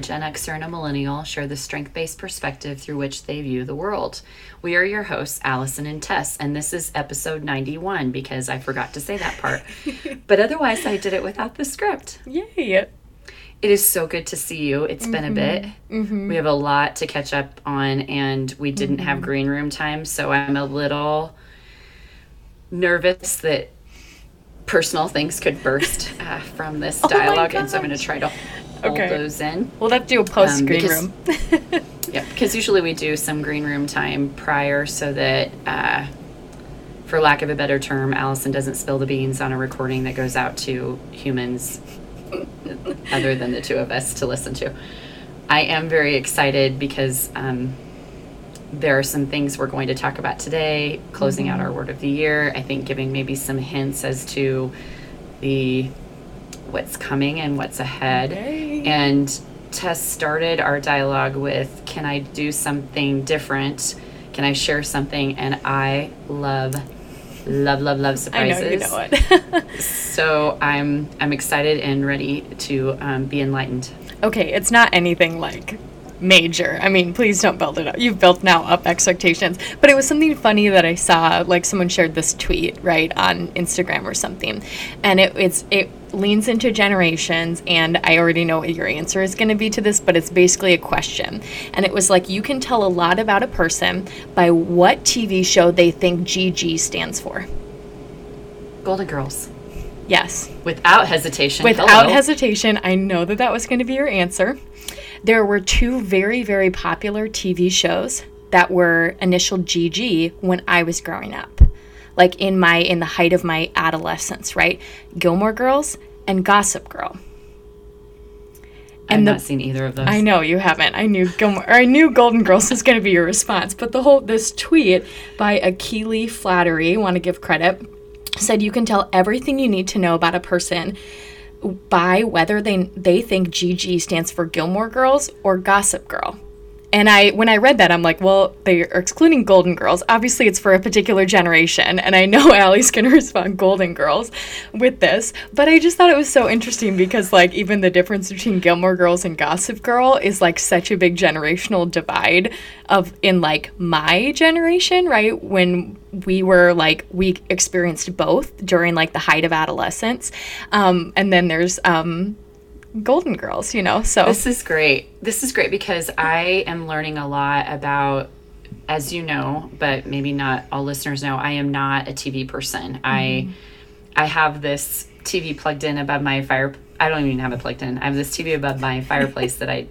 Gen Xer and a millennial share the strength based perspective through which they view the world. We are your hosts, Allison and Tess, and this is episode 91 because I forgot to say that part. but otherwise, I did it without the script. Yay. It is so good to see you. It's been a mm-hmm. bit. Mm-hmm. We have a lot to catch up on, and we didn't have mm-hmm. green room time, so I'm a little nervous that personal things could burst uh, from this oh my dialogue, and so I'm going to try to hold Okay. those in. We'll have to do a post Um, green because- room. Yeah, because usually we do some green room time prior so that, uh, for lack of a better term, Allison doesn't spill the beans on a recording that goes out to humans other than the two of us to listen to. I am very excited because um, there are some things we're going to talk about today, closing out our word of the year. I think giving maybe some hints as to the what's coming and what's ahead. Okay. And Tess started our dialogue with, "Can I do something different? Can I share something?" And I love, love, love, love surprises. I know you know it. So I'm I'm excited and ready to um, be enlightened. okay, it's not anything like major. I mean, please don't build it up. You've built now up expectations. But it was something funny that I saw. Like someone shared this tweet right on Instagram or something, and it, it's it leans into generations. And I already know what your answer is going to be to this, but it's basically a question. And it was like you can tell a lot about a person by what TV show they think GG stands for. Golden Girls, Yes. without hesitation. Without hello. hesitation, I know that that was going to be your answer. There were two very, very popular TV shows that were initial GG when I was growing up. Like in my in the height of my adolescence, right? Gilmore Girls and Gossip Girl. I've the- not seen either of those. I know you haven't. I knew Gilmore, or I knew Golden Girls was going to be your response, but the whole this tweet by Akili Flattery, want to give credit, said you can tell everything you need to know about a person by whether they they think GG stands for Gilmore Girls or Gossip Girl. And I when I read that I'm like, well, they are excluding Golden Girls. Obviously it's for a particular generation, and I know Allie's gonna respond Golden Girls with this. But I just thought it was so interesting because like even the difference between Gilmore Girls and Gossip Girl is like such a big generational divide of in like my generation, right? When we were like we experienced both during like the height of adolescence. Um, and then there's um Golden Girls, you know. So This is great. This is great because I am learning a lot about, as you know, but maybe not all listeners know, I am not a TV person. I I have this TV plugged in above my fire. I don't even have it plugged in. I have this TV above my fireplace that I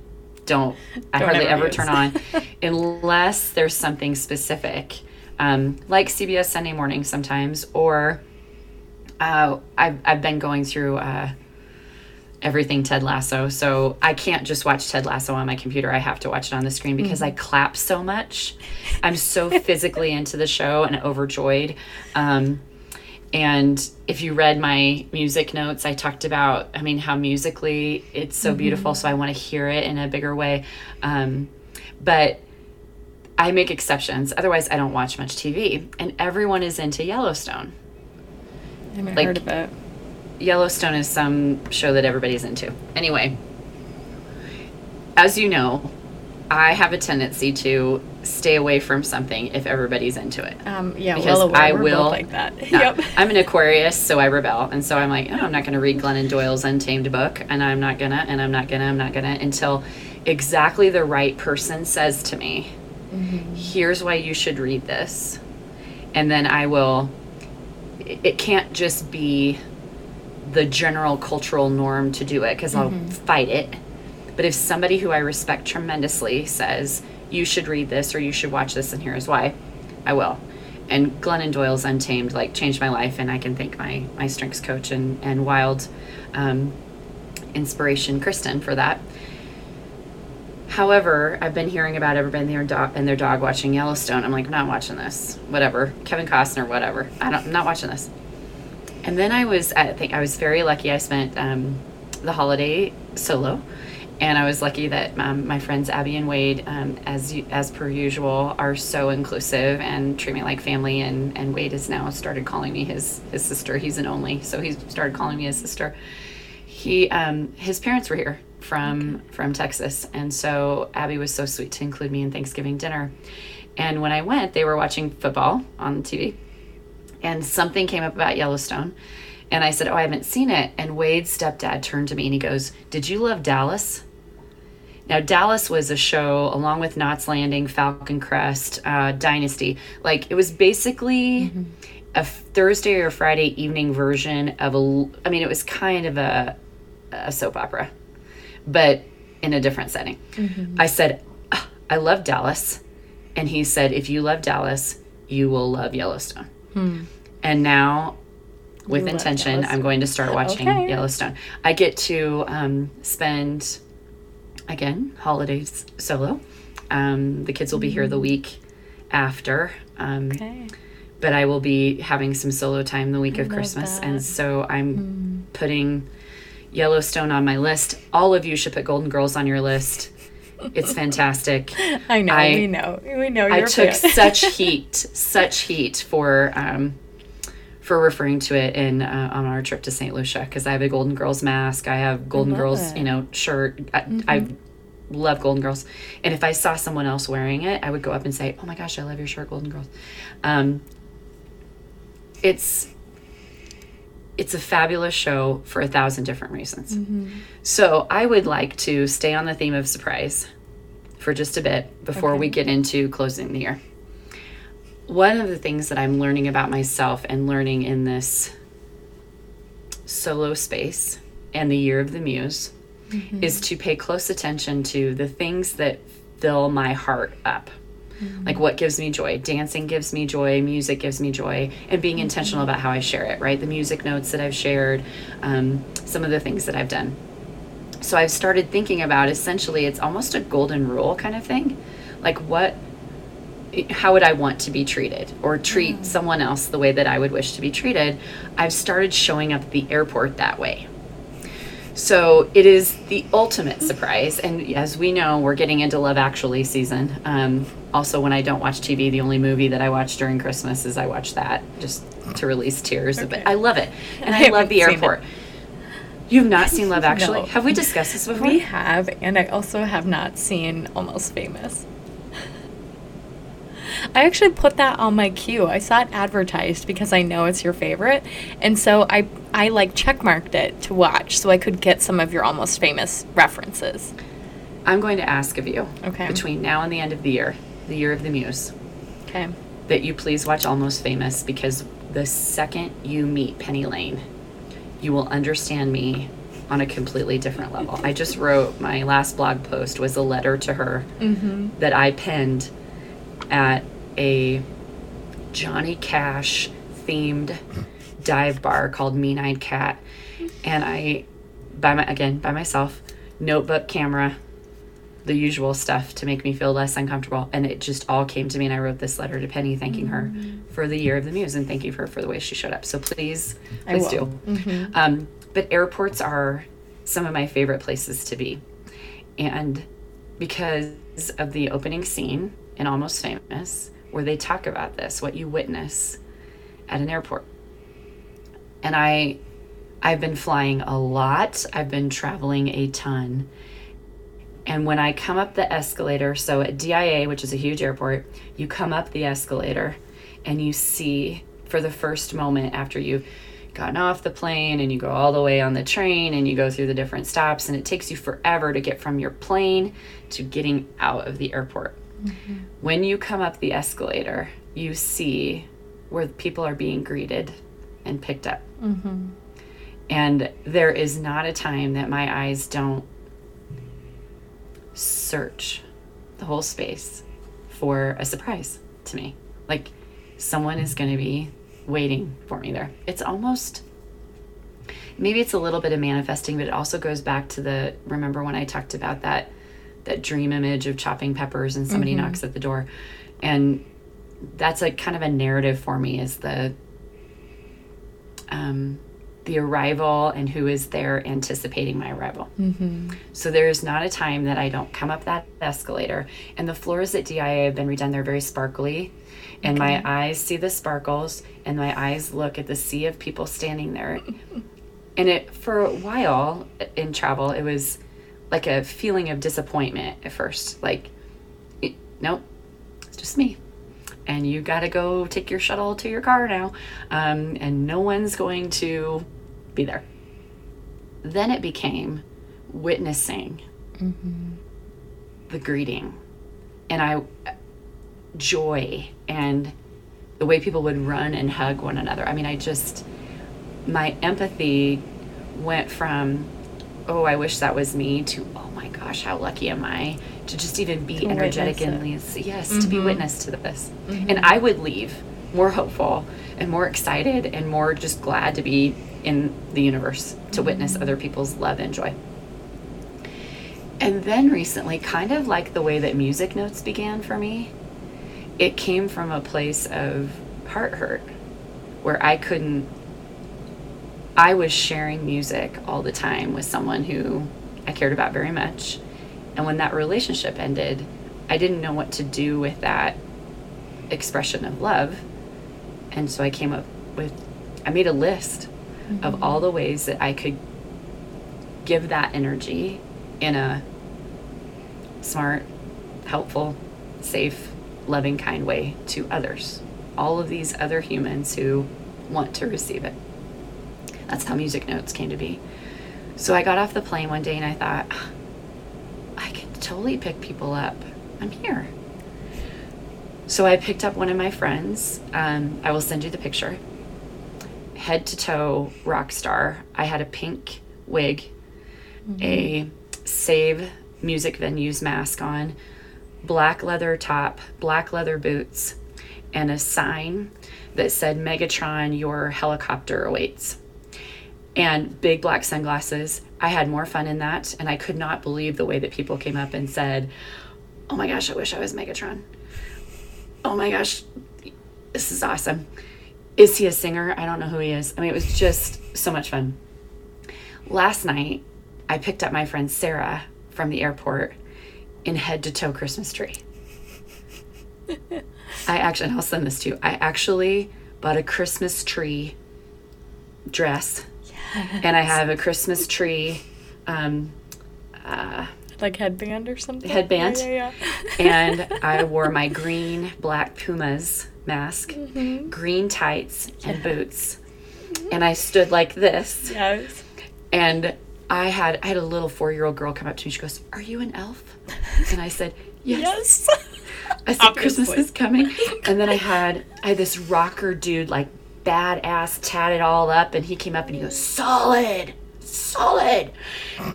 don't. I Don't hardly ever turn on, unless there's something specific, um, like CBS Sunday Morning sometimes, or uh, I've I've been going through. Uh, everything Ted Lasso. So I can't just watch Ted Lasso on my computer. I have to watch it on the screen because I clap so much. I'm so physically into the show and overjoyed. Um, and if you read my music notes, I talked about, I mean, how musically it's so beautiful. So I want to hear it in a bigger way. Um, but I make exceptions. Otherwise, I don't watch much TV. And everyone is into Yellowstone. I haven't like- heard of it. Yellowstone is some show that everybody's into. Anyway, as you know, I have a tendency to stay away from something if everybody's into it. Um, yeah, Because well aware. I will- like that. Yeah, Yep. I'm an Aquarius, so I rebel, and so I'm like, oh, I'm not going to read Glennon Doyle's Untamed book, and I'm not gonna, and I'm not gonna, I'm not gonna until exactly the right person says to me, "Here's why you should read this," and then I will. It can't just be the general cultural norm to do it because I'll fight it. But if somebody who I respect tremendously says, you should read this or you should watch this and here's why, I will. And Glennon Doyle's Untamed like changed my life and I can thank my my strengths coach and, and wild um, inspiration Kristen for that. However, I've been hearing about everybody and their dog and their dog watching Yellowstone. I'm like, I'm not watching this. Whatever. Kevin Costner, whatever. I don't I'm not watching this. And then I was, I think I was very lucky. I spent um, the holiday solo, and I was lucky that um, my friends Abby and Wade, um, as as per usual, are so inclusive and treat me like family. And, and Wade has now started calling me his his sister. He's an only, so he's started calling me his sister. He um, his parents were here from from Texas, and so Abby was so sweet to include me in Thanksgiving dinner. And when I went, they were watching football on TV, and something came up about Yellowstone. And I said, Oh, I haven't seen it. And Wade's stepdad turned to me and he goes, Did you love Dallas? Now, Dallas was a show along with Knots Landing, Falcon Crest, uh, Dynasty. Like, it was basically a Thursday or Friday evening version of a, I mean, it was kind of a, a soap opera, but in a different setting. I said, "Ah, I love Dallas. And he said, If you love Dallas, you will love Yellowstone. And now, with love intention, I'm going to start watching Okay. Yellowstone. I get to um, spend, again, holidays solo. Um, the kids will be here the week after. Um, Okay. but I will be having some solo time the week of Christmas. that. Hmm. And so I'm putting Yellowstone on my list. All of you should put Golden Girls on your list. It's fantastic. I know. I- we know. We know. You're I took such heat, such heat for um, for referring to it in uh, on our trip to St. Lucia because I have a Golden Girls mask. I have Golden Girls, it. Mm-hmm. you know, shirt. I, I love Golden Girls, and if I saw someone else wearing it, I would go up and say, "Oh my gosh, I love your shirt, Golden Girls." Um, it's it's a fabulous show for a thousand different reasons. Mm-hmm. So I would like to stay on the theme of surprise for just a bit before we get into closing the year. One of the things that I'm learning about myself and learning in this solo space and the year of the muse is to pay close attention to the things that fill my heart up. Like what gives me joy? Dancing gives me joy, music gives me joy, and being intentional about how I share it, right? The music notes that I've shared, um, some of the things that I've done so I've started thinking about essentially it's almost a golden rule kind of thing. Like what how would I want to be treated or treat someone else the way that I would wish to be treated? I've started showing up at the airport that way. So it is the ultimate surprise. And as we know, we're getting into Love Actually season. Um, also, when I don't watch TV, the only movie that I watch during Christmas is I watch that just to release tears. Okay. But I love it. And I I, love the airport. You've not seen Love Actually? No. Have we discussed this before? We have, and I also have not seen Almost Famous. I actually put that on my queue. I saw it advertised because I know it's your favorite, and so I I like checkmarked it to watch so I could get some of your Almost Famous references. I'm going to ask of you Okay. between now and the end of the year, the year of the muse, Okay. that you please watch Almost Famous because the second you meet Penny Lane, you will understand me on a completely different level. I just wrote my last blog post was a letter to her Mm-hmm. that I penned at a Johnny Cash themed dive bar called Mean Eyed Cat. And I, by my, again, by myself, notebook, camera, the usual stuff to make me feel less uncomfortable. And it just all came to me. And I wrote this letter to Penny thanking her for the year of the muse and thanking her for the way she showed up. So please, please do. Um, but airports are some of my favorite places to be. And because of the opening scene in Almost Famous, where they talk about this, what you witness at an airport. And I I've been flying a lot. I've been traveling a ton. And when I come up the escalator, so at DIA, which is a huge airport, you come up the escalator and you see for the first moment after you've gotten off the plane and you go all the way on the train and you go through the different stops and it takes you forever to get from your plane to getting out of the airport. Mm-hmm. When you come up the escalator, you see where people are being greeted and picked up. Mm-hmm. And there is not a time that my eyes don't search the whole space for a surprise to me. Like someone is going to be waiting for me there. It's almost maybe it's a little bit of manifesting, but it also goes back to the remember when I talked about that that dream image of chopping peppers and somebody knocks at the door. And that's like kind of a narrative for me is the um the arrival and who is there anticipating my arrival. So there is not a time that I don't come up that escalator. And the floors at DIA have been redone. They're very sparkly. And my eyes see the sparkles and my eyes look at the sea of people standing there. and it for a while in travel, it was like a feeling of disappointment at first. Like, it, nope, it's just me. And you got to go take your shuttle to your car now. Um, and no one's going to be there. Then it became witnessing the greeting and I joy and the way people would run and hug one another. I mean, I just my empathy went from oh, I wish that was me to oh my gosh, how lucky am I to just even be To energetic and yes, to be witness to this. And I would leave more hopeful and more excited and more just glad to be in the universe to witness other people's love and joy. And then recently, kind of like the way that music notes began for me, it came from a place of heart hurt where I couldn't, I was sharing music all the time with someone who I cared about very much. And when that relationship ended, I didn't know what to do with that expression of love. And so I came up with, I made a list of mm-hmm. all the ways that I could give that energy in a smart, helpful, safe, loving, kind way to others. All of these other humans who want to receive it. That's how music notes came to be. So I got off the plane one day and I thought, "Ah, I could totally pick people up. I'm here. So I picked up one of my friends. Um, I will send you the picture. Head to toe rock star. I had a pink wig, a save music venues mask on, black leather top, black leather boots, and a sign that said Megatron, your helicopter awaits. And big black sunglasses. I had more fun in that, and I could not believe the way that people came up and said, Oh my gosh, I wish I was Megatron. Oh my gosh, this is awesome. Is he a singer? I don't know who he is. I mean, it was just so much fun. Last night, I picked up my friend Sarah from the airport in head to toe Christmas tree. I actually, and I'll send this to you. I actually bought a Christmas tree dress, and I have a Christmas tree um, Like headband or something? Headband. Yeah, yeah, yeah. and I wore my green black Pumas mask, green tights, and boots. And I stood like this, yes. and I had I had a little four year old girl come up to me. She goes, "Are you an elf?" And I said, "Yes." Yes. I said, "Christmas is coming." And then I had I had this rocker dude, like badass, tatted all up, and he came up and he goes, "Solid." Solid,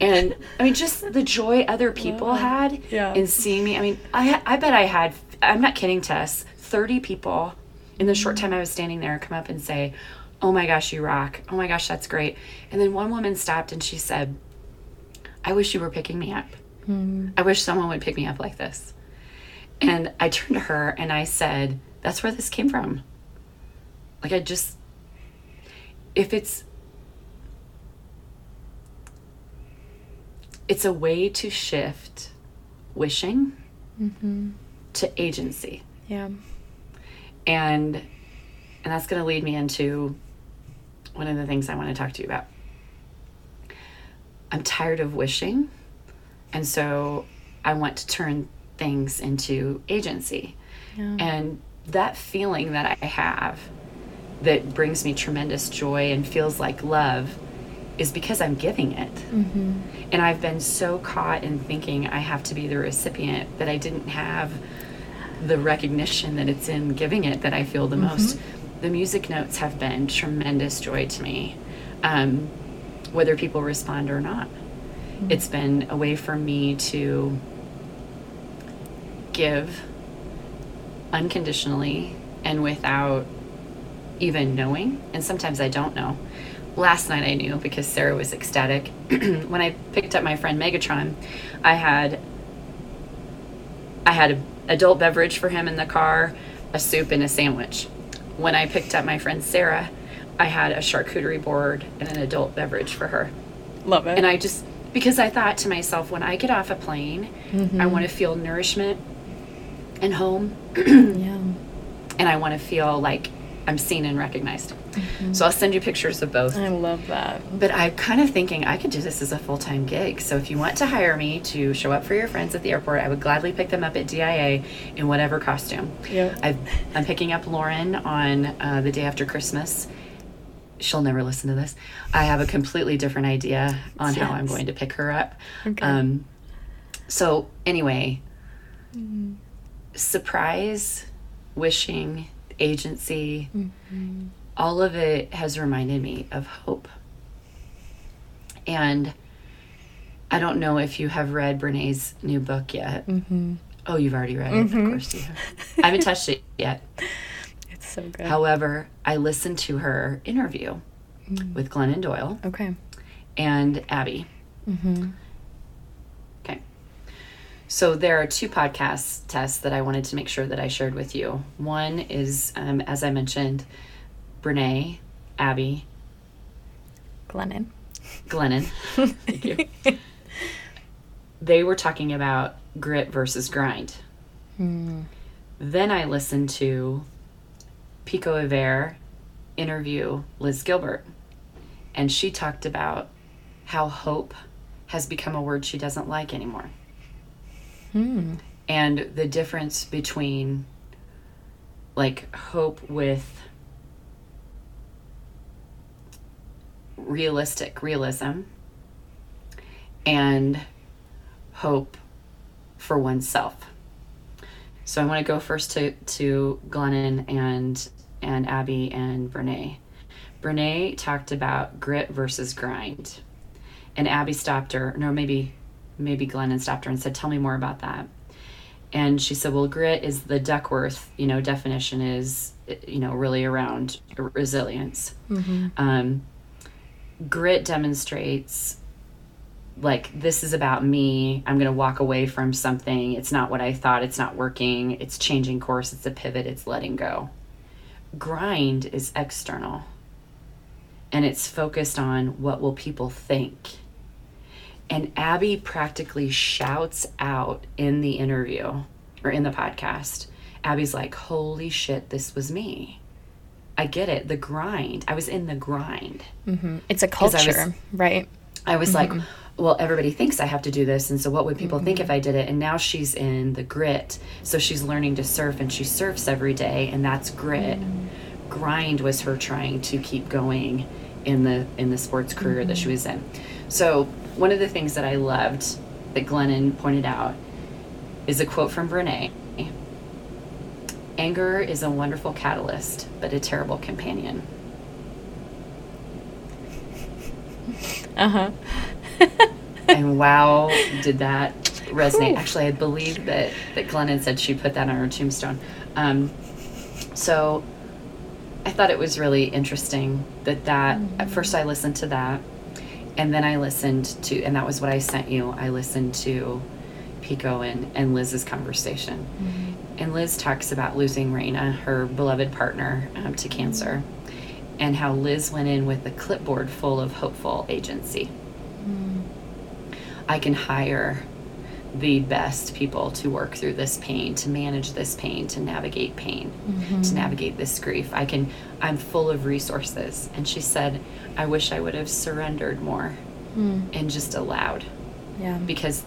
and I mean, just the joy other people had Yeah. in seeing me. I mean, I I bet I had. I'm not kidding, Tess. Thirty people in the short mm-hmm. time I was standing there come up and say, "Oh my gosh, you rock! Oh my gosh, that's great!" And then one woman stopped and she said, "I wish you were picking me up. Mm-hmm. I wish someone would pick me up like this." And I turned to her and I said, "That's where this came from. Like I just, if it's." It's a way to shift wishing mm-hmm. to agency Yeah. and and that's going to lead me into one of the things I want to talk to you about. I'm tired of wishing, and so I want to turn things into agency. Yeah. And that feeling that I have that brings me tremendous joy and feels like love is because I'm giving it. Mm-hmm. And I've been so caught in thinking I have to be the recipient that I didn't have the recognition that it's in giving it that I feel the mm-hmm. most. The music notes have been tremendous joy to me, um, whether people respond or not. Mm-hmm. It's been a way for me to give unconditionally and without even knowing. And sometimes I don't know. Last night I knew because Sarah was ecstatic. when I picked up my friend Megatron, I had I had an adult beverage for him in the car, a soup, and a sandwich. When I picked up my friend Sarah, I had a charcuterie board and an adult beverage for her. Love it. And I just, because I thought to myself, when I get off a plane, I mm-hmm. want to feel nourishment and home, yeah. and I want to feel like I'm seen and recognized. So I'll send you pictures of both. I love that. But I'm kind of thinking I could do this as a full time gig. So if you want to hire me to show up for your friends at the airport, I would gladly pick them up at DIA in whatever costume. Yep. I've, I'm picking up Lauren on uh, the day after Christmas. She'll never listen to this. I have a completely different idea on how I'm going to pick her up. Okay. Um, so, anyway, surprise, wishing, agency, all of it has reminded me of hope. And I don't know if you have read Brene's new book yet. Mm-hmm. Oh, you've already read it. Of course you have. I haven't touched it yet. It's so good. However, I listened to her interview with Glennon Doyle okay. and Abby. Mm-hmm. So there are two podcast tests that I wanted to make sure that I shared with you. One is, um, as I mentioned, Brene, Abby, Glennon. Glennon. Thank you. They were talking about grit versus grind. Hmm. Then I listened to Pico Iyer interview Liz Gilbert, and she talked about how hope has become a word she doesn't like anymore. Hmm. and the difference between like hope with realistic realism and hope for oneself. So i want to go first to to glennon and and abby and brene. Brene talked about grit versus grind. And abby stopped her no maybe maybe glennon stopped her and said tell me more about that. And she said well grit is the duckworth you know definition is you know really around resilience. Mm-hmm. um, grit demonstrates like this is about me. I'm going to walk away from something. It's not what i thought. It's not working. It's changing course. It's a pivot. It's letting go. Grind is external and it's focused on what will people think and abby practically shouts out in the interview or in the podcast abby's like holy shit this was me i get it the grind i was in the grind Mm-hmm. It's a 'Cause I was- culture, right? I was like, mm-hmm. well, everybody thinks I have to do this. And so what would people think mm-hmm. if I did it? And now she's in the grit. So she's learning to surf and she surfs every day and that's grit. Grind was her trying to keep going in the in the sports career that mm-hmm. she was in. So one of the things that I loved that Glennon pointed out is a quote from Brene. Anger is a wonderful catalyst, but a terrible companion. Uh huh. and wow, did that resonate? Actually, I believe that that Glennon said she put that on her tombstone. Um, so I thought it was really interesting that that at first I listened to that, and then I listened to, and that was what I sent you. I listened to Pico and and Liz's conversation, mm-hmm. and Liz talks about losing Rayya, her beloved partner, um, to cancer. And how Liz went in with a clipboard full of hopeful agency. Mm-hmm. I can hire the best people to work through this pain, to manage this pain, to navigate pain, to mm-hmm. navigate this grief. I can, I'm full of resources. And she said, I wish I would have surrendered more and just allowed Yeah. because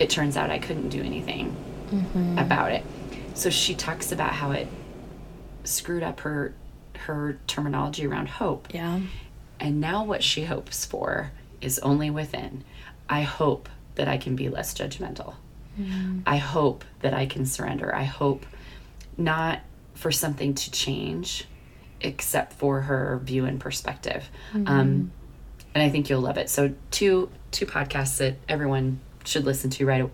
it turns out I couldn't do anything Mm-hmm. about it. So she talks about how it screwed up her her terminology around hope. Yeah. And now what she hopes for is only within. I hope that I can be less judgmental. I hope that I can surrender. I hope not for something to change, except for her view and perspective. Um, and I think you'll love it. So two two podcasts that everyone should listen to right.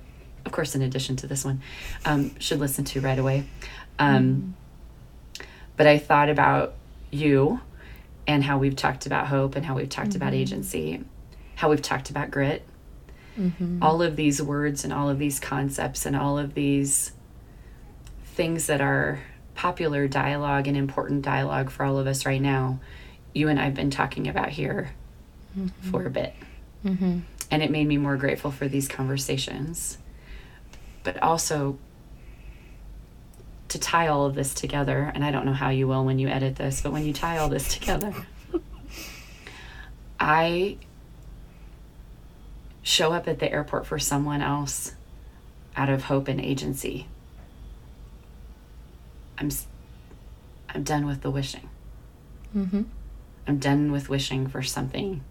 Of course, in addition to this one, um, should listen to right away. Um, But I thought about you and how we've talked about hope and how we've talked about agency, how we've talked about grit. All of these words and all of these concepts and all of these things that are popular dialogue and important dialogue for all of us right now, you and I've been talking about here for a bit. Mm-hmm. And it made me more grateful for these conversations, but also to tie all of this together, and I don't know how you will when you edit this, but when you tie all this together, I show up at the airport for someone else out of hope and agency. I'm I'm done with the wishing. Mm-hmm. I'm done with wishing for something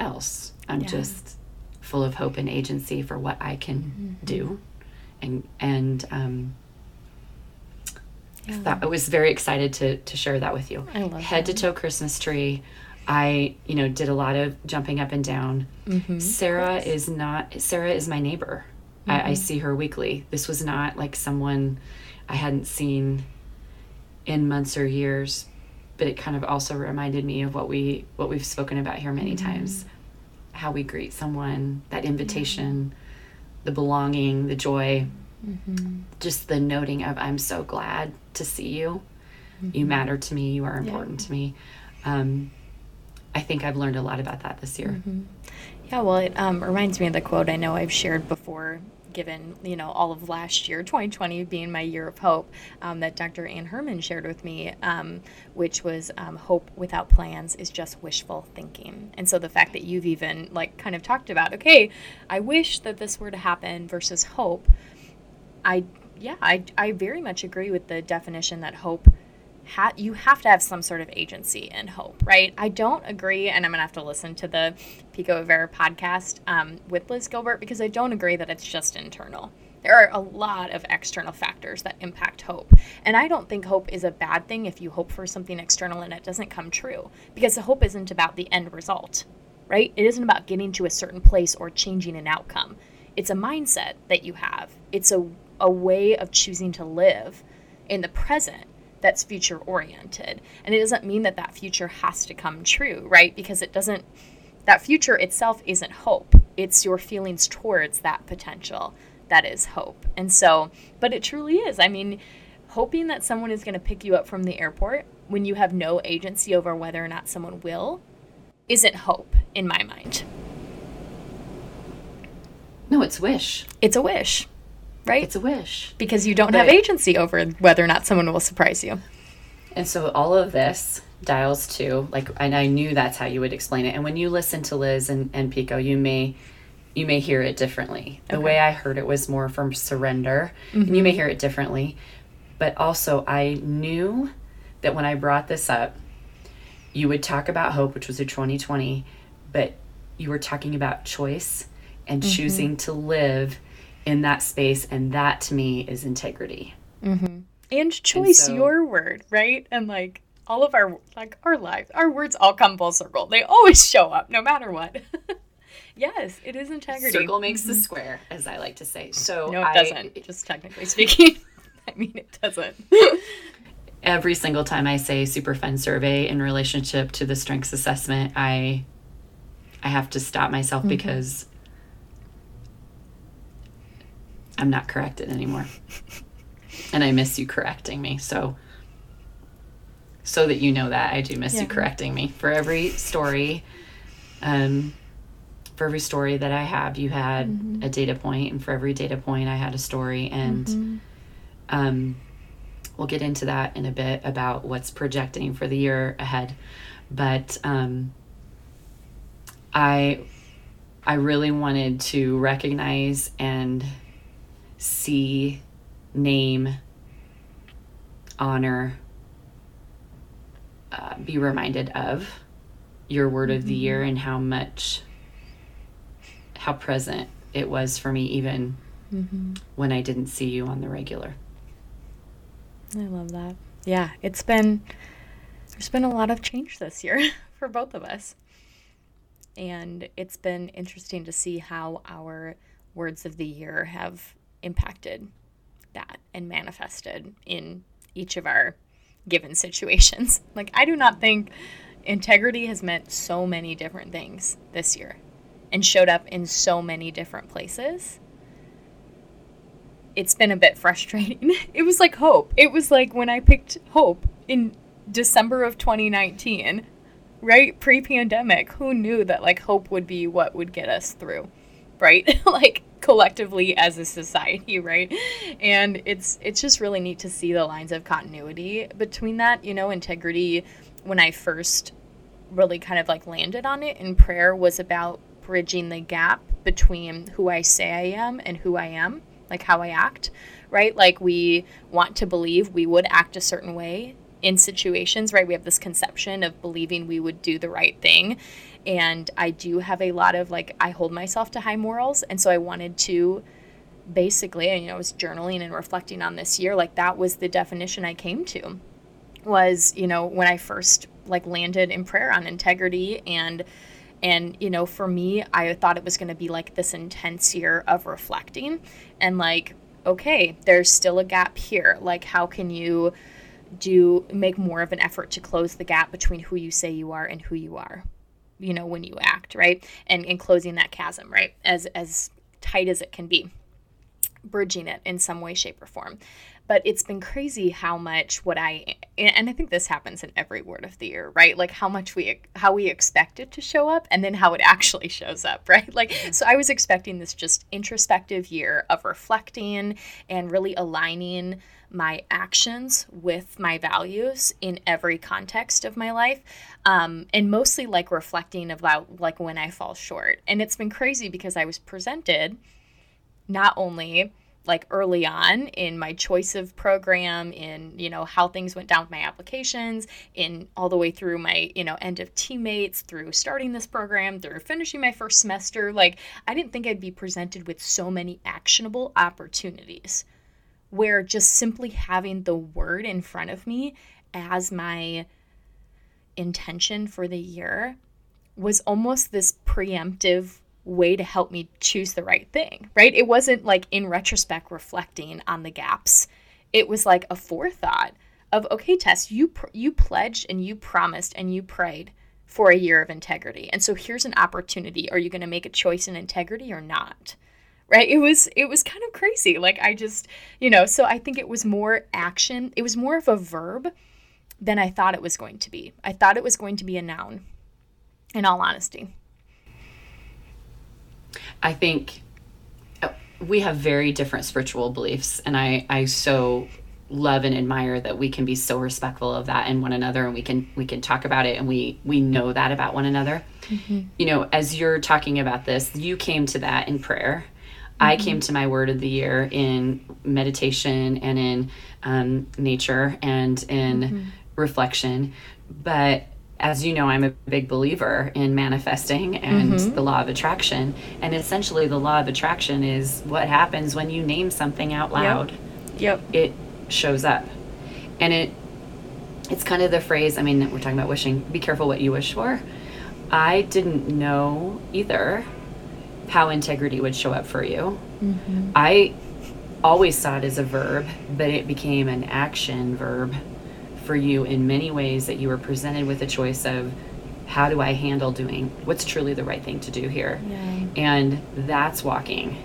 else. I'm Yeah. just full of hope and agency for what I can Mm-hmm. do, and and um, Yeah. that I was very excited to to share that with you. I love Head to toe Christmas tree. I you know did a lot of jumping up and down. Mm-hmm. Sarah is not. Sarah is my neighbor. I, Mm-hmm. I see her weekly. This was not like someone I hadn't seen in months or years, but it kind of also reminded me of what we what we've spoken about here many Mm-hmm. times. How we greet someone, that invitation, the belonging, the joy, Mm-hmm. just the noting of I'm so glad to see you. You matter to me. You are important to me. Um, I think I've learned a lot about that this year. Mm-hmm. Yeah, well, it um, reminds me of the quote I know I've shared before, given, you know, all of last year, 2020 being my year of hope, um, that Dr. Ann Herman shared with me, um, which was um, hope without plans is just wishful thinking. And so the fact that you've even, like, kind of talked about, okay, I wish that this were to happen versus hope, I, yeah, I, I very much agree with the definition that hope ha- you have to have some sort of agency and hope, right? I don't agree, and I'm gonna have to listen to the Pico Rivera podcast um, with Liz Gilbert because I don't agree that it's just internal. There are a lot of external factors that impact hope. And I don't think hope is a bad thing if you hope for something external and it doesn't come true. Because the hope isn't about the end result, right? It isn't about getting to a certain place or changing an outcome. It's a mindset that you have, it's a, a way of choosing to live in the present that's future oriented. And it doesn't mean that that future has to come true, right? Because it doesn't, that future itself isn't hope. It's your feelings towards that potential that is hope. And so, but it truly is. I mean, hoping that someone is going to pick you up from the airport when you have no agency over whether or not someone will isn't hope in my mind. No, it's wish. It's a wish, right? It's a wish. because you don't have agency over whether or not someone will surprise you. And so all of this dials to like, and I knew that's how you would explain it. And when you listen to Liz and, and Pico, you may you may hear it differently. The way I heard it was more from surrender, and you mm-hmm. may hear it differently. But also, I knew that when I brought this up, you would talk about hope, which was a 2020, but you were talking about choice and mm-hmm. choosing to live in that space, and that to me is integrity. And choice, so- your word, right? And like all of our like our lives, our words all come full circle. They always show up, no matter what. yes, it is integrity. Circle makes the square, as I like to say. So No, it I- doesn't. Just technically speaking, I mean it doesn't. every single time I say super fun survey in relationship to the strengths assessment, I I have to stop myself Mm-hmm. because I'm not corrected anymore. and I miss you correcting me. So so that you know that I do miss Yeah. you correcting me. For every story um for every story that I have, you had Mm-hmm. a data point, and for every data point, I had a story. And Mm-hmm. um, we'll get into that in a bit about what's projecting for the year ahead. But um, I, I really wanted to recognize and see, name, honor, uh, be reminded of your word of the year and how much, how present it was for me, even when I didn't see you on the regular. I love that. Yeah, it's been there's been a lot of change this year for both of us. And it's been interesting to see how our words of the year have impacted that and manifested in each of our given situations. Like I do not think integrity has meant so many different things this year and showed up in so many different places it's been a bit frustrating. It was like hope. It was like when I picked hope in December of 2019, right? Pre pandemic. Who knew that like hope would be what would get us through, right? like collectively as a society, right? And it's it's just really neat to see the lines of continuity between that, you know, integrity when I first really kind of like landed on it in prayer was about bridging the gap between who I say I am and who I am, like how I act, right? Like we want to believe we would act a certain way in situations, right? We have this conception of believing we would do the right thing. And I do have a lot of like, I hold myself to high morals. And so I wanted to basically, and you know, I was journaling and reflecting on this year, like that was the definition I came to was, you know, when I first like landed in prayer on integrity and and you know for me i thought it was going to be like this intense year of reflecting and like okay there's still a gap here like how can you do make more of an effort to close the gap between who you say you are and who you are you know when you act right? And and closing that chasm right? As as tight as it can be bridging it in some way shape or form. But it's been crazy how much what i and i think this happens in every word of the year right? Like how much we how we expect it to show up and then how it actually shows up right? Like mm-hmm. so i was expecting this just introspective year of reflecting and really aligning my actions with my values in every context of my life um, and mostly like reflecting about like when i fall short. And it's been crazy because i was presented not only like early on in my choice of program in you know how things went down with my applications in all the way through my you know end of teammates through starting this program through finishing my first semester. Like i didn't think i'd be presented with so many actionable opportunities where just simply having the word in front of me as my intention for the year was almost this preemptive way to help me choose the right thing, right? It wasn't like in retrospect reflecting on the gaps. It was like a forethought of okay, Tess, you pr- you pledged and you promised and you prayed for a year of integrity. And so here's an opportunity. Are you going to make a choice in integrity or not? Right? It was it was kind of crazy. Like i just you know so i think it was more action. It was more of a verb than i thought it was going to be. I thought it was going to be a noun in all honesty. I think uh, we have very different spiritual beliefs and i i so love and admire that we can be so respectful of that in one another and we can we can talk about it and we we know that about one another. Mm-hmm. you know as you're talking about this you came to that in prayer I came to my word of the year in meditation and in um, nature and in mm-hmm. reflection. But as you know, I'm a big believer in manifesting and mm-hmm. the law of attraction. And essentially, the law of attraction is what happens when you name something out loud. Yep. yep. It shows up. And it it's kind of the phrase, I mean, we're talking about wishing, be careful what you wish for. I didn't know either how integrity would show up for you. Mm-hmm. I always saw it as a verb, but it became an action verb for you in many ways that you were presented with a choice of how do I handle doing what's truly the right thing to do here? Yeah. And that's walking.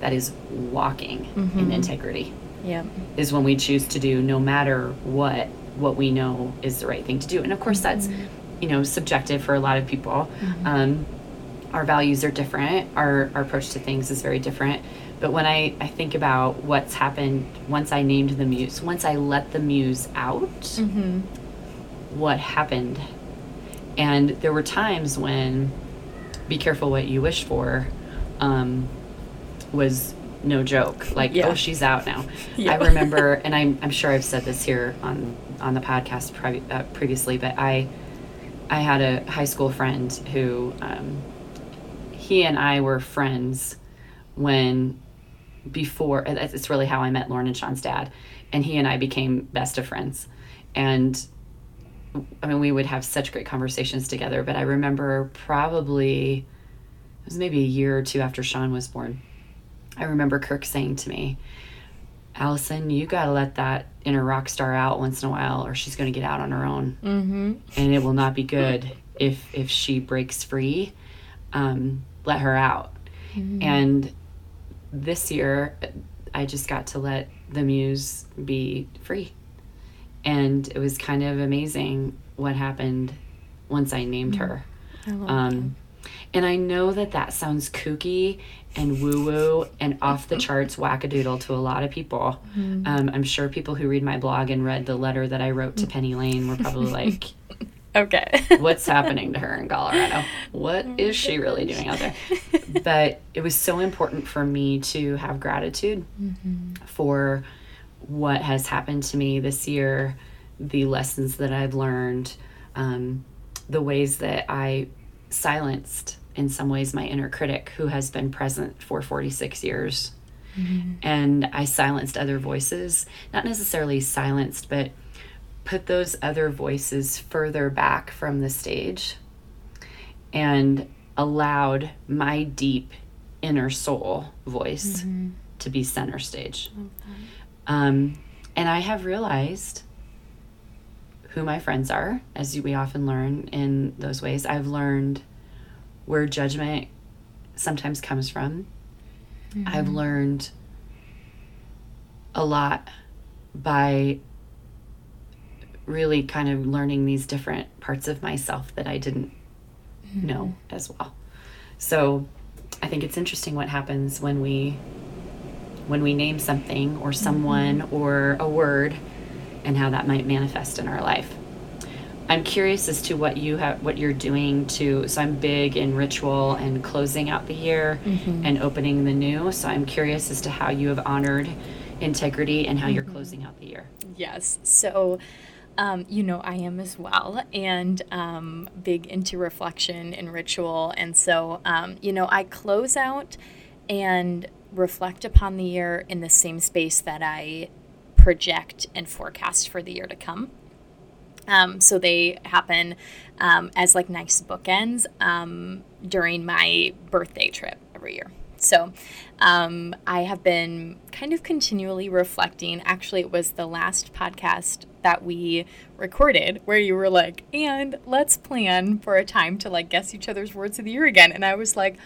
That is walking mm-hmm. in integrity. Yeah. Is when we choose to do no matter what what we know is the right thing to do. And of course mm-hmm. that's you know subjective for a lot of people. Mm-hmm. Um, our values are different our, our approach to things is very different but when I, I think about what's happened once i named the muse once i let the muse out mm-hmm. what happened and there were times when be careful what you wish for um, was no joke like yeah. oh she's out now yeah. i remember and I'm, I'm sure i've said this here on on the podcast pre- uh, previously but i i had a high school friend who um, he and I were friends when before it's really how I met Lauren and Sean's dad and he and I became best of friends. And I mean we would have such great conversations together but I remember probably it was maybe a year or two after Sean was born I remember Kirk saying to me Allison you got to let that inner rock star out once in a while or she's to get out on her own. Mm-hmm. and it will not be good if if she breaks free. Um, let her out. Mm-hmm. And this year, I just got to let the muse be free. And it was kind of amazing what happened once I named mm-hmm. her. I um, And I know that that sounds kooky and woo woo and off the charts wackadoodle to a lot of people. Mm-hmm. Um, I'm sure people who read my blog and read the letter that I wrote to Penny Lane were probably like, okay, what's happening to her in Colorado? What is she really doing out there? But it was so important for me to have gratitude mm-hmm. for what has happened to me this year, the lessons that I've learned, um, the ways that I silenced in some ways my inner critic who has been present for 46 years. Mm-hmm. And I silenced other voices, not necessarily silenced, but put those other voices further back from the stage and allowed my deep inner soul voice mm-hmm. to be center stage. Okay. Um, and I have realized who my friends are, as we often learn in those ways. I've learned where judgment sometimes comes from. Mm-hmm. I've learned a lot by really kind of learning these different parts of myself that I didn't mm-hmm. know as well. So I think it's interesting what happens when we when we name something or someone mm-hmm. or a word and how that might manifest in our life. I'm curious as to what you have, what you're doing to. So I'm big in ritual and closing out the year mm-hmm. and opening the new. So I'm curious as to how you have honored integrity and how mm-hmm. you're closing out the year. Yes. So. Um, you know, I am as well, and um, big into reflection and ritual. And so, um, you know, I close out and reflect upon the year in the same space that I project and forecast for the year to come. Um, so they happen um, as like nice bookends um, during my birthday trip every year. So um, I have been kind of continually reflecting. Actually, it was the last podcast that we recorded where you were like, and let's plan for a time to like guess each other's words of the year again. And I was like,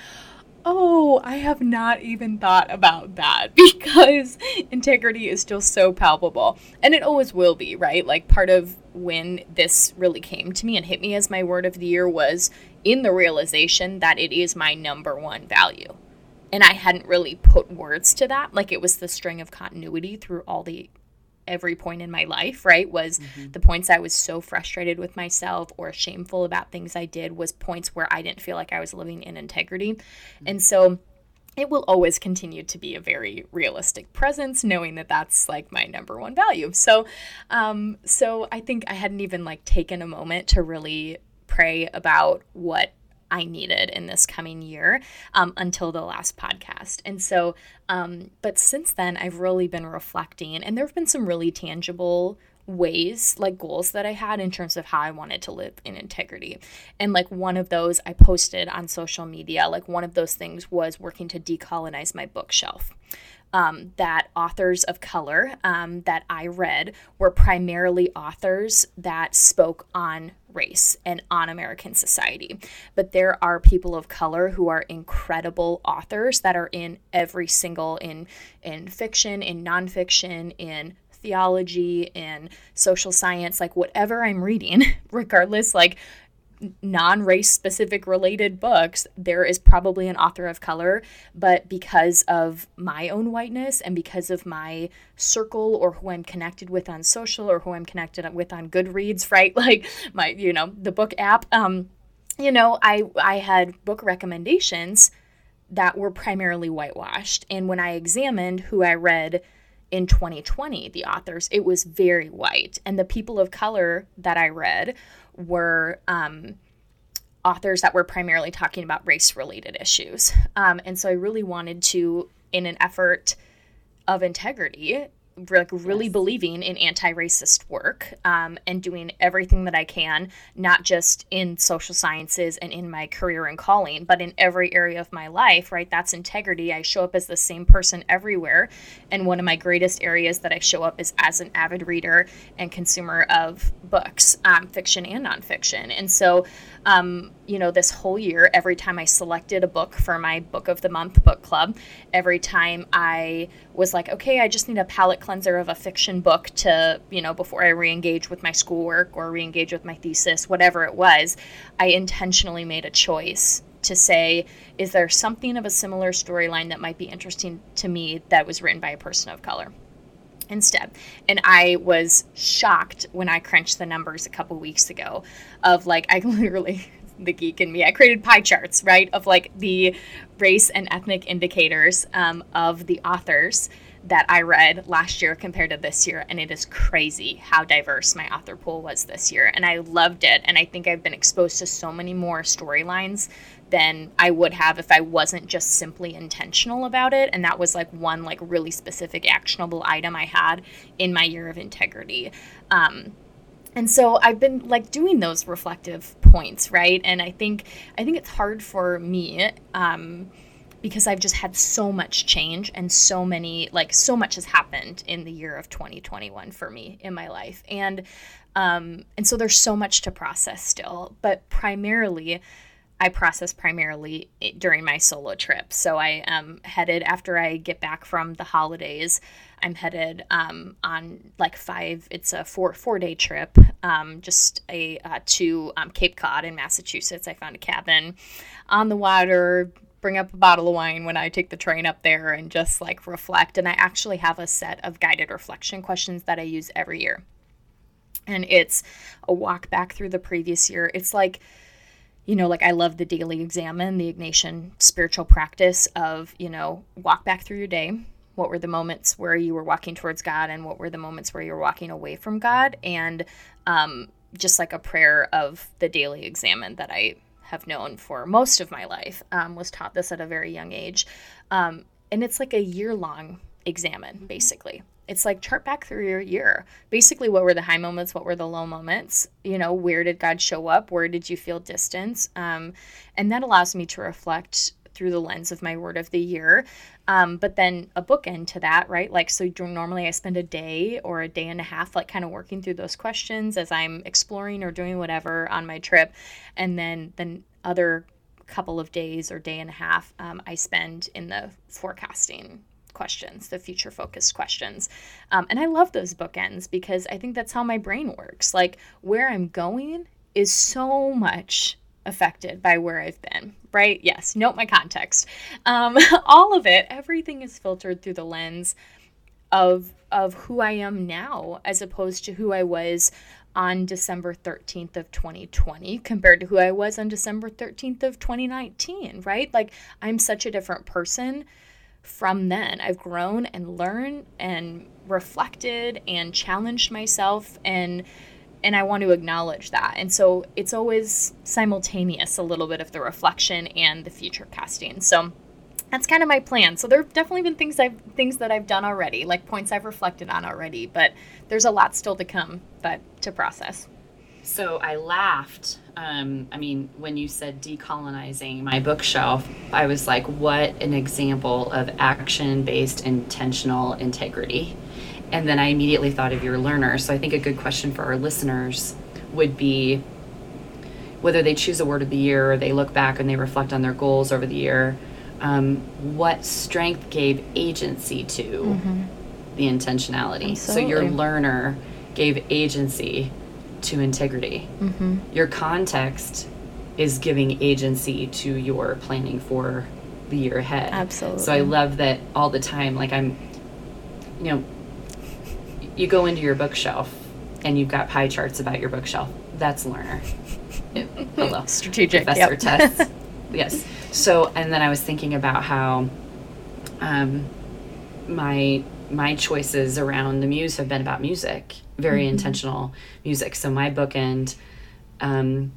oh, I have not even thought about that because integrity is still so palpable. And it always will be, right? Like, part of when this really came to me and hit me as my word of the year was in the realization that it is my number one value. And I hadn't really put words to that. Like, it was the string of continuity through all the every point in my life, right? Was mm-hmm. the points I was so frustrated with myself or shameful about things I did was points where I didn't feel like I was living in integrity. Mm-hmm. And so it will always continue to be a very realistic presence knowing that that's like my number one value. So um so I think I hadn't even like taken a moment to really pray about what I needed in this coming year um, until the last podcast. And so, um, but since then, I've really been reflecting, and there have been some really tangible ways like goals that I had in terms of how I wanted to live in integrity. And like one of those I posted on social media, like one of those things was working to decolonize my bookshelf um, that authors of color um, that I read were primarily authors that spoke on race and on American society. But there are people of color who are incredible authors that are in every single in in fiction, in nonfiction, in theology, in social science, like whatever I'm reading, regardless, like non race specific related books, there is probably an author of color. But because of my own whiteness and because of my circle or who I'm connected with on social or who I'm connected with on Goodreads, right? Like my, you know, the book app, um, you know, I, I had book recommendations that were primarily whitewashed. And when I examined who I read, in 2020, the authors, it was very white. And the people of color that I read were um, authors that were primarily talking about race related issues. Um, and so I really wanted to, in an effort of integrity, like really yes. believing in anti-racist work um, and doing everything that I can, not just in social sciences and in my career and calling, but in every area of my life. Right, that's integrity. I show up as the same person everywhere, and one of my greatest areas that I show up is as an avid reader and consumer of books, um, fiction and nonfiction. And so um, you know, this whole year, every time I selected a book for my book of the month book club, every time I was like, okay, I just need a palate cleanser of a fiction book to, you know, before I re engage with my schoolwork or re engage with my thesis, whatever it was, I intentionally made a choice to say, is there something of a similar storyline that might be interesting to me that was written by a person of color? instead. And I was shocked when I crunched the numbers a couple weeks ago of like, I literally, the geek in me, I created pie charts, right, of like the race and ethnic indicators um, of the authors that I read last year compared to this year. And it is crazy how diverse my author pool was this year. And I loved it. And I think I've been exposed to so many more storylines than I would have if I wasn't just simply intentional about it. And that was like one like really specific actionable item I had in my year of integrity. Um, and so I've been like doing those reflective points, right? And I think I think it's hard for me. Um, because I've just had so much change and so many like so much has happened in the year of 2021 for me in my life and um, and so there's so much to process still but primarily I process primarily during my solo trip. So I am headed after I get back from the holidays. I'm headed um, on like five. It's a four four day trip. Um, just a uh, to um, Cape Cod in Massachusetts. I found a cabin on the water, bring up a bottle of wine when I take the train up there and just like reflect. And I actually have a set of guided reflection questions that I use every year. And it's a walk back through the previous year. It's like, you know, like I love the daily examen, the Ignatian spiritual practice of, you know, walk back through your day. What were the moments where you were walking towards God and what were the moments where you were walking away from God? And um, just like a prayer of the daily examen that I have known for most of my life, um, was taught this at a very young age. Um, and it's like a year long examen, mm-hmm. basically. It's like chart back through your year. Basically, what were the high moments? What were the low moments? You know, where did God show up? Where did you feel distance? Um, and that allows me to reflect through the lens of my word of the year. Um, but then a bookend to that, right? Like, so normally I spend a day or a day and a half, like kind of working through those questions as I'm exploring or doing whatever on my trip. And then, the other couple of days or day and a half um, I spend in the forecasting questions, the future focused questions. Um, and I love those bookends because I think that's how my brain works. Like, where I'm going is so much affected by where I've been, right? Yes, note my context. Um, all of it, everything is filtered through the lens of of who I am now as opposed to who I was on December 13th of 2020 compared to who I was on December 13th of 2019, right? Like I'm such a different person from then. I've grown and learned and reflected and challenged myself and and I want to acknowledge that. And so it's always simultaneous a little bit of the reflection and the future casting. So that's kind of my plan. So there have definitely been things I've things that I've done already, like points I've reflected on already, but there's a lot still to come, but to process. So I laughed. Um, I mean, when you said decolonizing my bookshelf, I was like, what an example of action based intentional integrity. And then I immediately thought of your learner. So I think a good question for our listeners would be whether they choose a word of the year or they look back and they reflect on their goals over the year um, what strength gave agency to mm-hmm. the intentionality. Absolutely. So your learner gave agency to integrity. Mm-hmm. Your context is giving agency to your planning for the year ahead. Absolutely. So I love that all the time. Like I'm, you know, you go into your bookshelf and you've got pie charts about your bookshelf. That's learner. Hello. Strategic. Professor yep. tests. yes. So, and then I was thinking about how um, my my choices around the muse have been about music, very mm-hmm. intentional music. So my bookend um,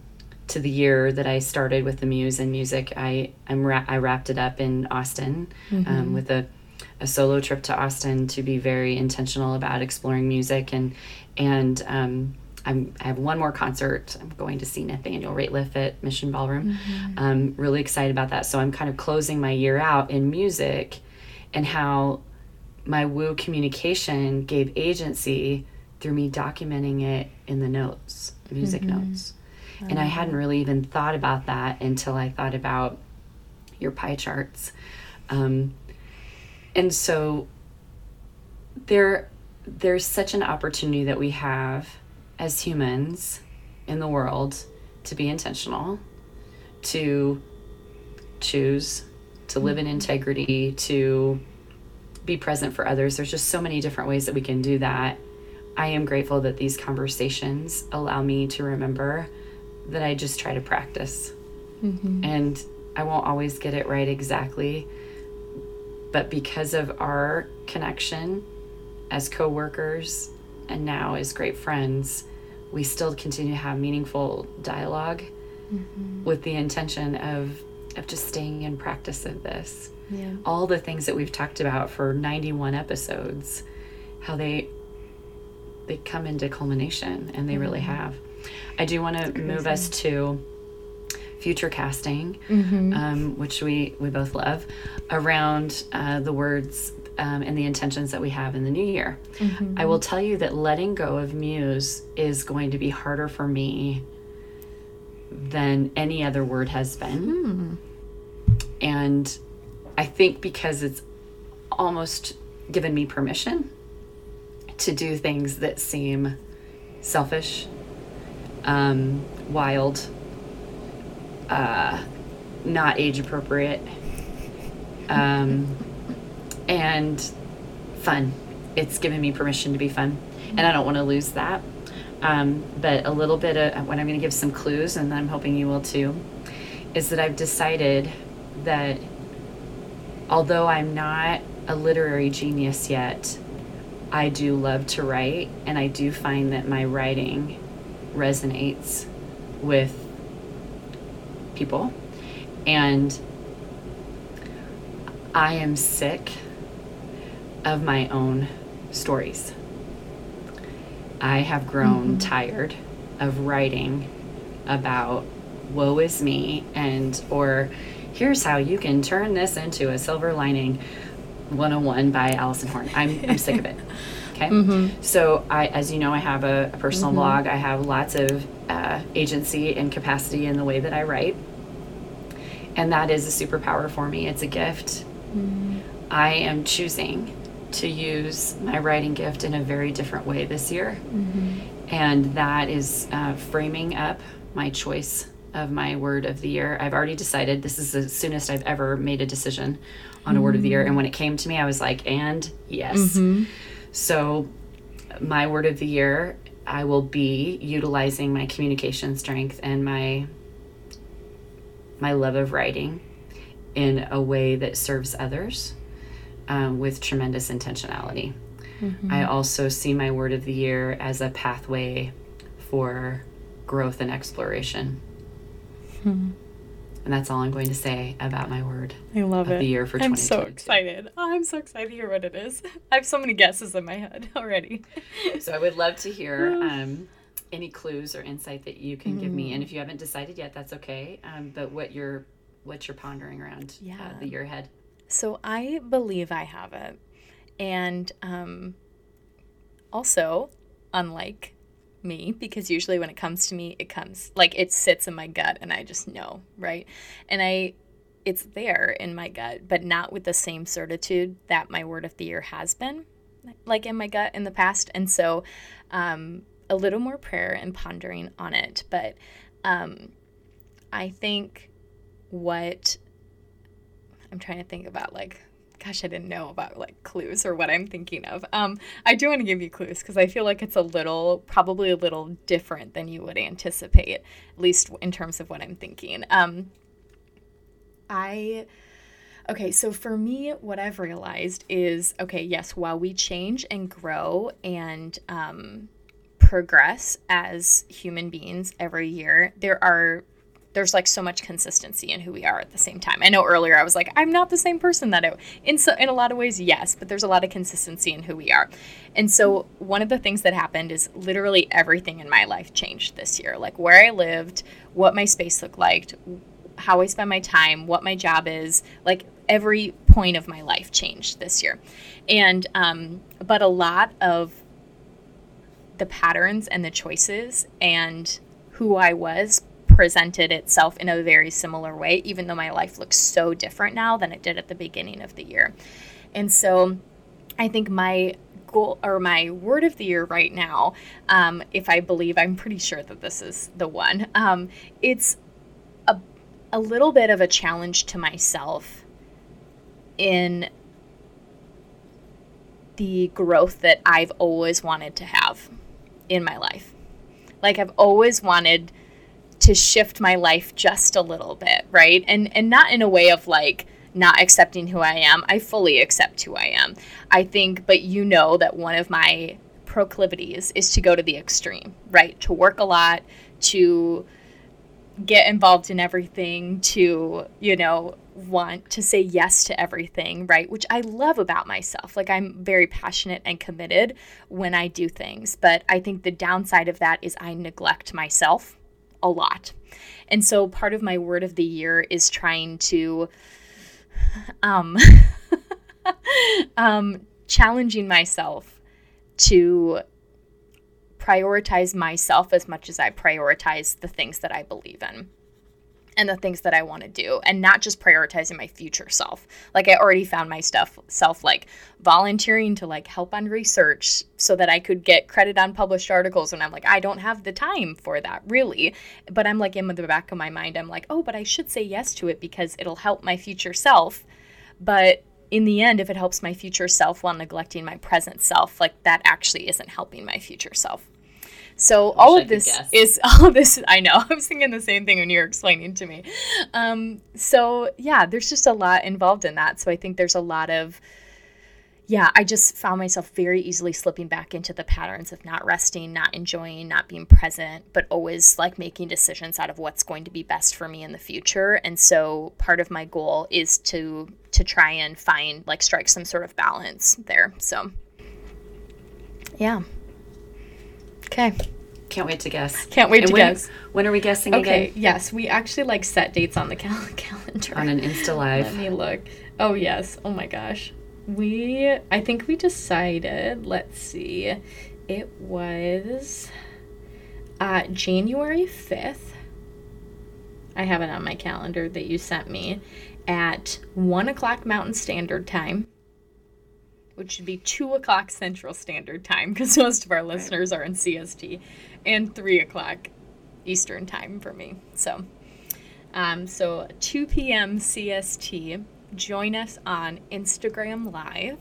to the year that I started with the muse and music, I I'm ra- I wrapped it up in Austin um, mm-hmm. um, with a a solo trip to Austin to be very intentional about exploring music and and um, I'm, I have one more concert. I'm going to see Nathaniel Rateliff at Mission Ballroom. Mm-hmm. I'm really excited about that. So I'm kind of closing my year out in music and how my woo communication gave agency through me documenting it in the notes, music mm-hmm. notes. and I hadn't really even thought about that until I thought about your pie charts. Um, and so there there's such an opportunity that we have as humans in the world to be intentional, to choose to live in integrity, to be present for others. There's just so many different ways that we can do that. I am grateful that these conversations allow me to remember that I just try to practice. Mm-hmm. And I won't always get it right exactly. But because of our connection as coworkers and now as great friends, we still continue to have meaningful dialogue mm-hmm. with the intention of of just staying in practice of this. Yeah. All the things that we've talked about for 91 episodes, how they they come into culmination and they mm-hmm. really have. I do want to move us to future casting, mm-hmm. um, which we we both love, around uh, the words um, and the intentions that we have in the new year. Mm-hmm. I will tell you that letting go of Muse is going to be harder for me than any other word has been. Mm. And I think because it's almost given me permission to do things that seem selfish, um, wild, uh, not age appropriate, um, and fun. It's given me permission to be fun, and I don't want to lose that. Um, but a little bit of what I'm going to give some clues, and I'm hoping you will too, is that I've decided that although I'm not a literary genius yet, I do love to write, and I do find that my writing resonates with people. And I am sick of my own stories. I have grown mm-hmm. tired of writing about woe is me and or here's how you can turn this into a silver lining 101 by Allison Horn. I'm, I'm sick of it. Okay. Mm-hmm. So I, as you know, I have a, a personal mm-hmm. blog. I have lots of uh, agency and capacity in the way that I write. And that is a superpower for me. It's a gift. Mm-hmm. I am choosing to use my writing gift in a very different way this year. Mm-hmm. And that is uh, framing up my choice of my word of the year. I've already decided this is the soonest I've ever made a decision on a word of the year. And when it came to me, I was like, and yes. Mm-hmm. So, my word of the year, I will be utilizing my communication strength and my my love of writing in a way that serves others um, with tremendous intentionality. Mm-hmm. I also see my word of the year as a pathway for growth and exploration. Hmm. And that's all I'm going to say about my word. I love it. The year for I'm so excited. Oh, I'm so excited to hear what it is. I have so many guesses in my head already. so I would love to hear um, any clues or insight that you can mm. give me. And if you haven't decided yet, that's okay. Um, but what you're what you're pondering around uh, yeah. uh, the year ahead. So I believe I have it. And um, also, unlike me, because usually when it comes to me, it comes like it sits in my gut and I just know, right? And I, it's there in my gut, but not with the same certitude that my word of the year has been, like in my gut in the past. And so, um, a little more prayer and pondering on it. But um, I think what I'm trying to think about like gosh, I didn't know about like clues or what I'm thinking of. Um, I do want to give you clues because I feel like it's a little, probably a little different than you would anticipate, at least in terms of what I'm thinking. Um, I, okay, so for me, what I've realized is okay, yes, while we change and grow and um, progress as human beings every year, there are there's like so much consistency in who we are at the same time. I know earlier I was like, I'm not the same person that I, in so, in a lot of ways, yes, but there's a lot of consistency in who we are. And so one of the things that happened is literally everything in my life changed this year. Like where I lived, what my space looked like, how I spend my time, what my job is, like every point of my life changed this year. And, um, but a lot of the patterns and the choices and who I was presented itself in a very similar way, even though my life looks so different now than it did at the beginning of the year. And so I think my goal or my word of the year right now, um, if I believe, I'm pretty sure that this is the one, um, it's a little bit of a challenge to myself in the growth that I've always wanted to have in my life. Like I've always wanted to shift my life just a little bit, right? And and not in a way of like not accepting who I am. I fully accept who I am. I think but you know that one of my proclivities is to go to the extreme, right? To work a lot, to get involved in everything, to, you know, want to say yes to everything, right? Which I love about myself. Like I'm very passionate and committed when I do things, but I think the downside of that is I neglect myself a lot. And so part of my word of the year is trying to um um challenging myself to prioritize myself as much as I prioritize the things that I believe in and the things that I want to do and not just prioritizing my future self. Like I already found my stuff self like volunteering to like help on research so that I could get credit on published articles and I'm like I don't have the time for that really. But I'm like in the back of my mind I'm like, "Oh, but I should say yes to it because it'll help my future self." But in the end if it helps my future self while neglecting my present self, like that actually isn't helping my future self. So all of this is all of this. I know I was thinking the same thing when you were explaining to me. Um, so yeah, there's just a lot involved in that. So I think there's a lot of yeah, I just found myself very easily slipping back into the patterns of not resting, not enjoying, not being present, but always like making decisions out of what's going to be best for me in the future. And so part of my goal is to to try and find like strike some sort of balance there. So yeah. Okay. Can't wait to guess. Can't wait and to when, guess. When are we guessing okay, again? yes. We actually like set dates on the cal- calendar. On an Insta Live. Let me look. Oh, yes. Oh my gosh. We, I think we decided, let's see, it was uh, January 5th. I have it on my calendar that you sent me at 1 o'clock Mountain Standard Time which should be 2 o'clock Central Standard Time because most of our listeners are in CST, and 3 o'clock Eastern Time for me. So, um, so 2 p.m. CST, join us on Instagram Live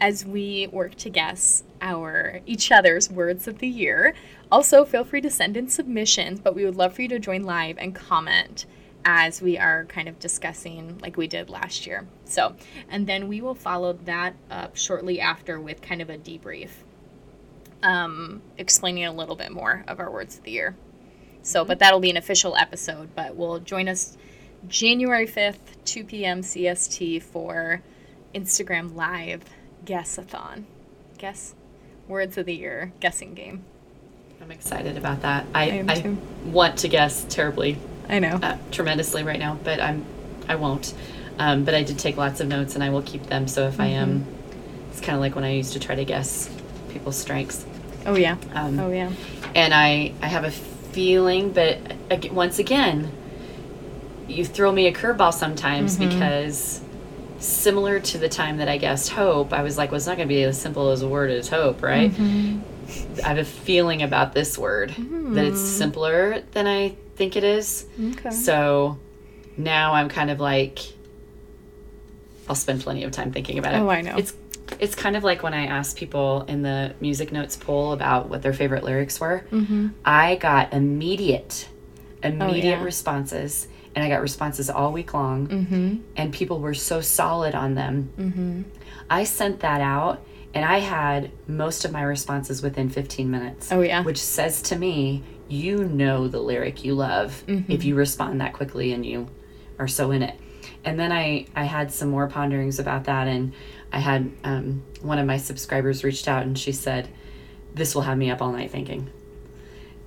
as we work to guess our each other's words of the year. Also, feel free to send in submissions, but we would love for you to join live and comment as we are kind of discussing like we did last year. So, and then we will follow that up shortly after with kind of a debrief, um, explaining a little bit more of our words of the year. So, but that'll be an official episode, but we'll join us January 5th, 2 p.m. CST for Instagram Live Guessathon. Guess words of the year guessing game. I'm excited about that. I, I, I want to guess terribly I know. Uh, tremendously right now, but I'm I won't. Um, but I did take lots of notes and I will keep them. So if mm-hmm. I am, mm-hmm. it's kind of like when I used to try to guess people's strengths. Oh yeah. Um, oh yeah. And I I have a feeling, but once again, you throw me a curveball sometimes mm-hmm. because similar to the time that I guessed hope, I was like, well, it's not going to be as simple as a word as hope, right? Mm-hmm. I have a feeling about this word that it's hmm. simpler than I think it is. Okay. So now I'm kind of like I'll spend plenty of time thinking about it. Oh, I know. It's it's kind of like when I asked people in the music notes poll about what their favorite lyrics were. Mm-hmm. I got immediate, immediate oh, yeah. responses, and I got responses all week long, mm-hmm. and people were so solid on them. Mm-hmm. I sent that out, and I had most of my responses within 15 minutes. Oh yeah, which says to me you know the lyric you love mm-hmm. if you respond that quickly and you are so in it. And then I I had some more ponderings about that, and I had um, one of my subscribers reached out and she said, "This will have me up all night thinking."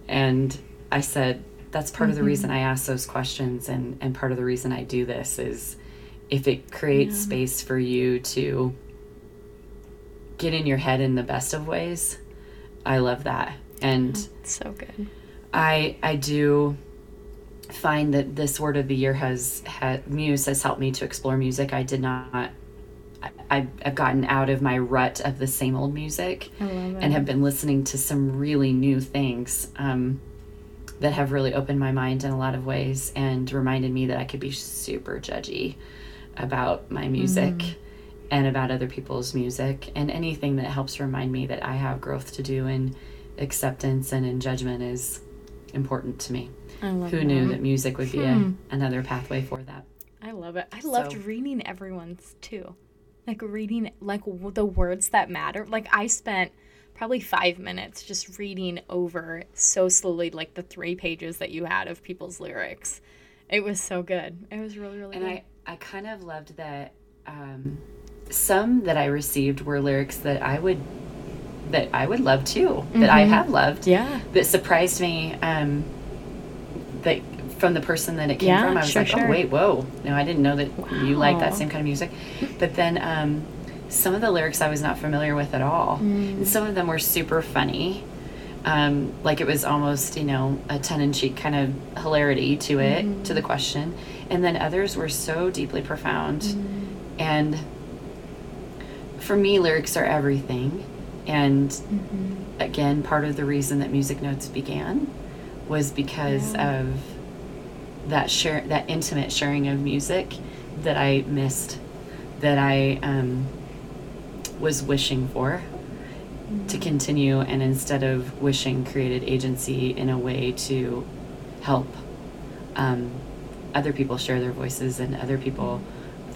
And I said, "That's part mm-hmm. of the mm-hmm. reason I ask those questions, and and part of the reason I do this is if it creates yeah. space for you to." get in your head in the best of ways. I love that. And so good. I I do find that this word of the year has had muse has helped me to explore music. I did not I, I've gotten out of my rut of the same old music and have been listening to some really new things. Um, that have really opened my mind in a lot of ways and reminded me that I could be super judgy about my music mm. and about other people's music and anything that helps remind me that I have growth to do in acceptance and in judgment is important to me. Who that. knew that music would be hmm. a, another pathway for that? I love it. I loved so, reading everyone's too. Like reading like the words that matter. Like I spent probably 5 minutes just reading over so slowly like the 3 pages that you had of people's lyrics. It was so good. It was really really and good. I I kind of loved that um, some that I received were lyrics that I would that I would love too, mm-hmm. that I mm-hmm. have loved. Yeah. That surprised me. Um, that from the person that it came yeah, from, I was sure, like, oh, sure. wait, whoa, no, I didn't know that wow. you like that same kind of music. But then um, some of the lyrics I was not familiar with at all, mm. and some of them were super funny. Um, like it was almost, you know, a tongue in cheek kind of hilarity to it, mm-hmm. to the question. And then others were so deeply profound. Mm. And for me, lyrics are everything. And mm-hmm. again, part of the reason that Music Notes began was because yeah. of that share that intimate sharing of music that I missed, that I um, was wishing for mm-hmm. to continue, and instead of wishing, created agency in a way to help um, other people share their voices and other people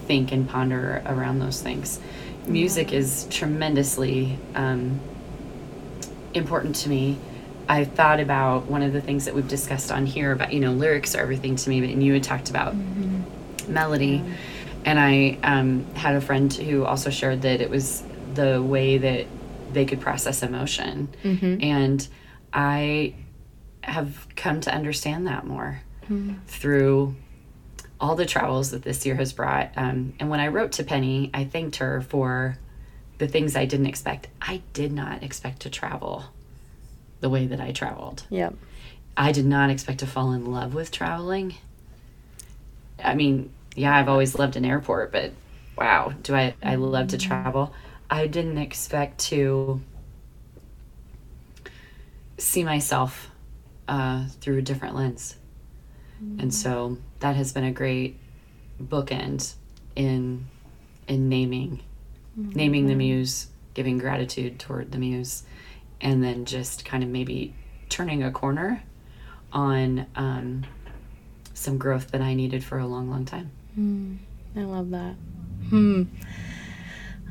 think and ponder around those things. Music is tremendously um, important to me I thought about one of the things that we've discussed on here about, you know, lyrics are everything to me, but and you had talked about mm-hmm. melody. And I um, had a friend who also shared that it was the way that they could process emotion. Mm-hmm. And I have come to understand that more mm-hmm. through all the travels that this year has brought. Um, and when I wrote to Penny, I thanked her for the things I didn't expect. I did not expect to travel the way that I traveled. Yep. I did not expect to fall in love with traveling. I mean, yeah, I've always loved an airport, but wow, do I I love to travel. I didn't expect to see myself uh, through a different lens. Mm-hmm. And so that has been a great bookend in in naming mm-hmm. naming the muse, giving gratitude toward the muse and then just kind of maybe turning a corner on um, some growth that I needed for a long, long time. Mm, I love that. Hmm.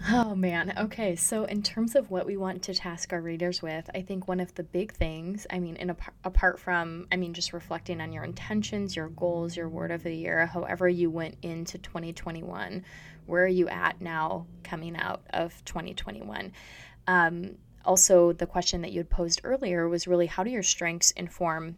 Oh man. Okay. So, in terms of what we want to task our readers with, I think one of the big things, I mean, in apart from, I mean, just reflecting on your intentions, your goals, your word of the year, however you went into 2021, where are you at now coming out of 2021? Um, also the question that you had posed earlier was really how do your strengths inform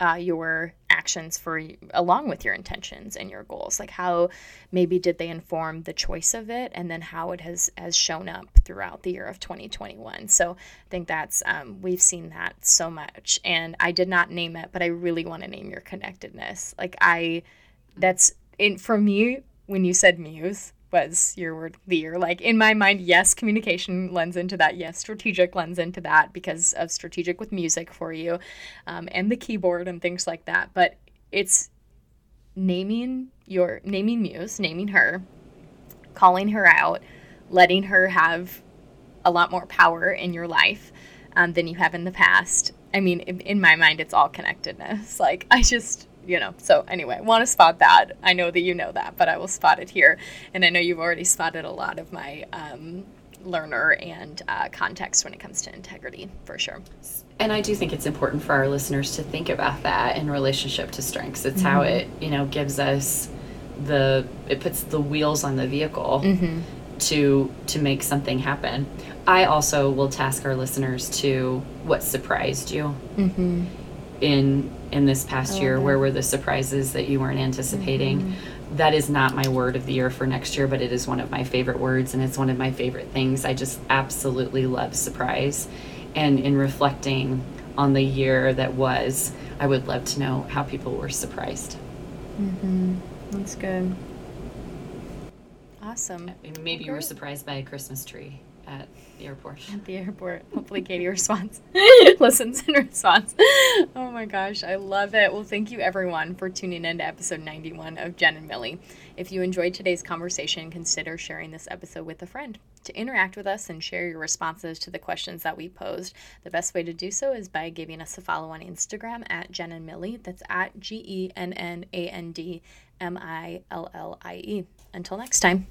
uh, your actions for along with your intentions and your goals? Like how maybe did they inform the choice of it and then how it has has shown up throughout the year of 2021 so i think that's um, we've seen that so much and i did not name it but i really want to name your connectedness. Like i that's in for me when you said muse was your word the year. Like in my mind, yes, communication lends into that. Yes, strategic lends into that because of strategic with music for you, um, and the keyboard and things like that. But it's naming your naming Muse, naming her, calling her out, letting her have a lot more power in your life um, than you have in the past. I mean, in, in my mind, it's all connectedness. Like I just you know. So anyway, want to spot that. I know that you know that, but I will spot it here, and I know you've already spotted a lot of my um, learner and uh, context when it comes to integrity, for sure. And I do think it's important for our listeners to think about that in relationship to strengths. It's mm-hmm. how it you know gives us the it puts the wheels on the vehicle. Mm-hmm. To, to make something happen. I also will task our listeners to what surprised you. Mm-hmm in in this past year? Where were the surprises that you weren't anticipating? Mm-hmm. That is not my word of the year for next year, but it is one of my favorite words and it's one of my favorite things. I just absolutely love surprise. And in reflecting on the year that was, I would love to know how people were surprised. Mm-hmm. That's good. Awesome. Maybe you were surprised by a Christmas tree at the airport. At the airport. Hopefully, Katie responds, listens and responds. Oh my gosh, I love it. Well, thank you everyone for tuning in to episode 91 of Jen and Millie. If you enjoyed today's conversation, consider sharing this episode with a friend. To interact with us and share your responses to the questions that we posed, the best way to do so is by giving us a follow on Instagram at Jen and Millie. That's at G E N N A N D M I L L I E. Until next time.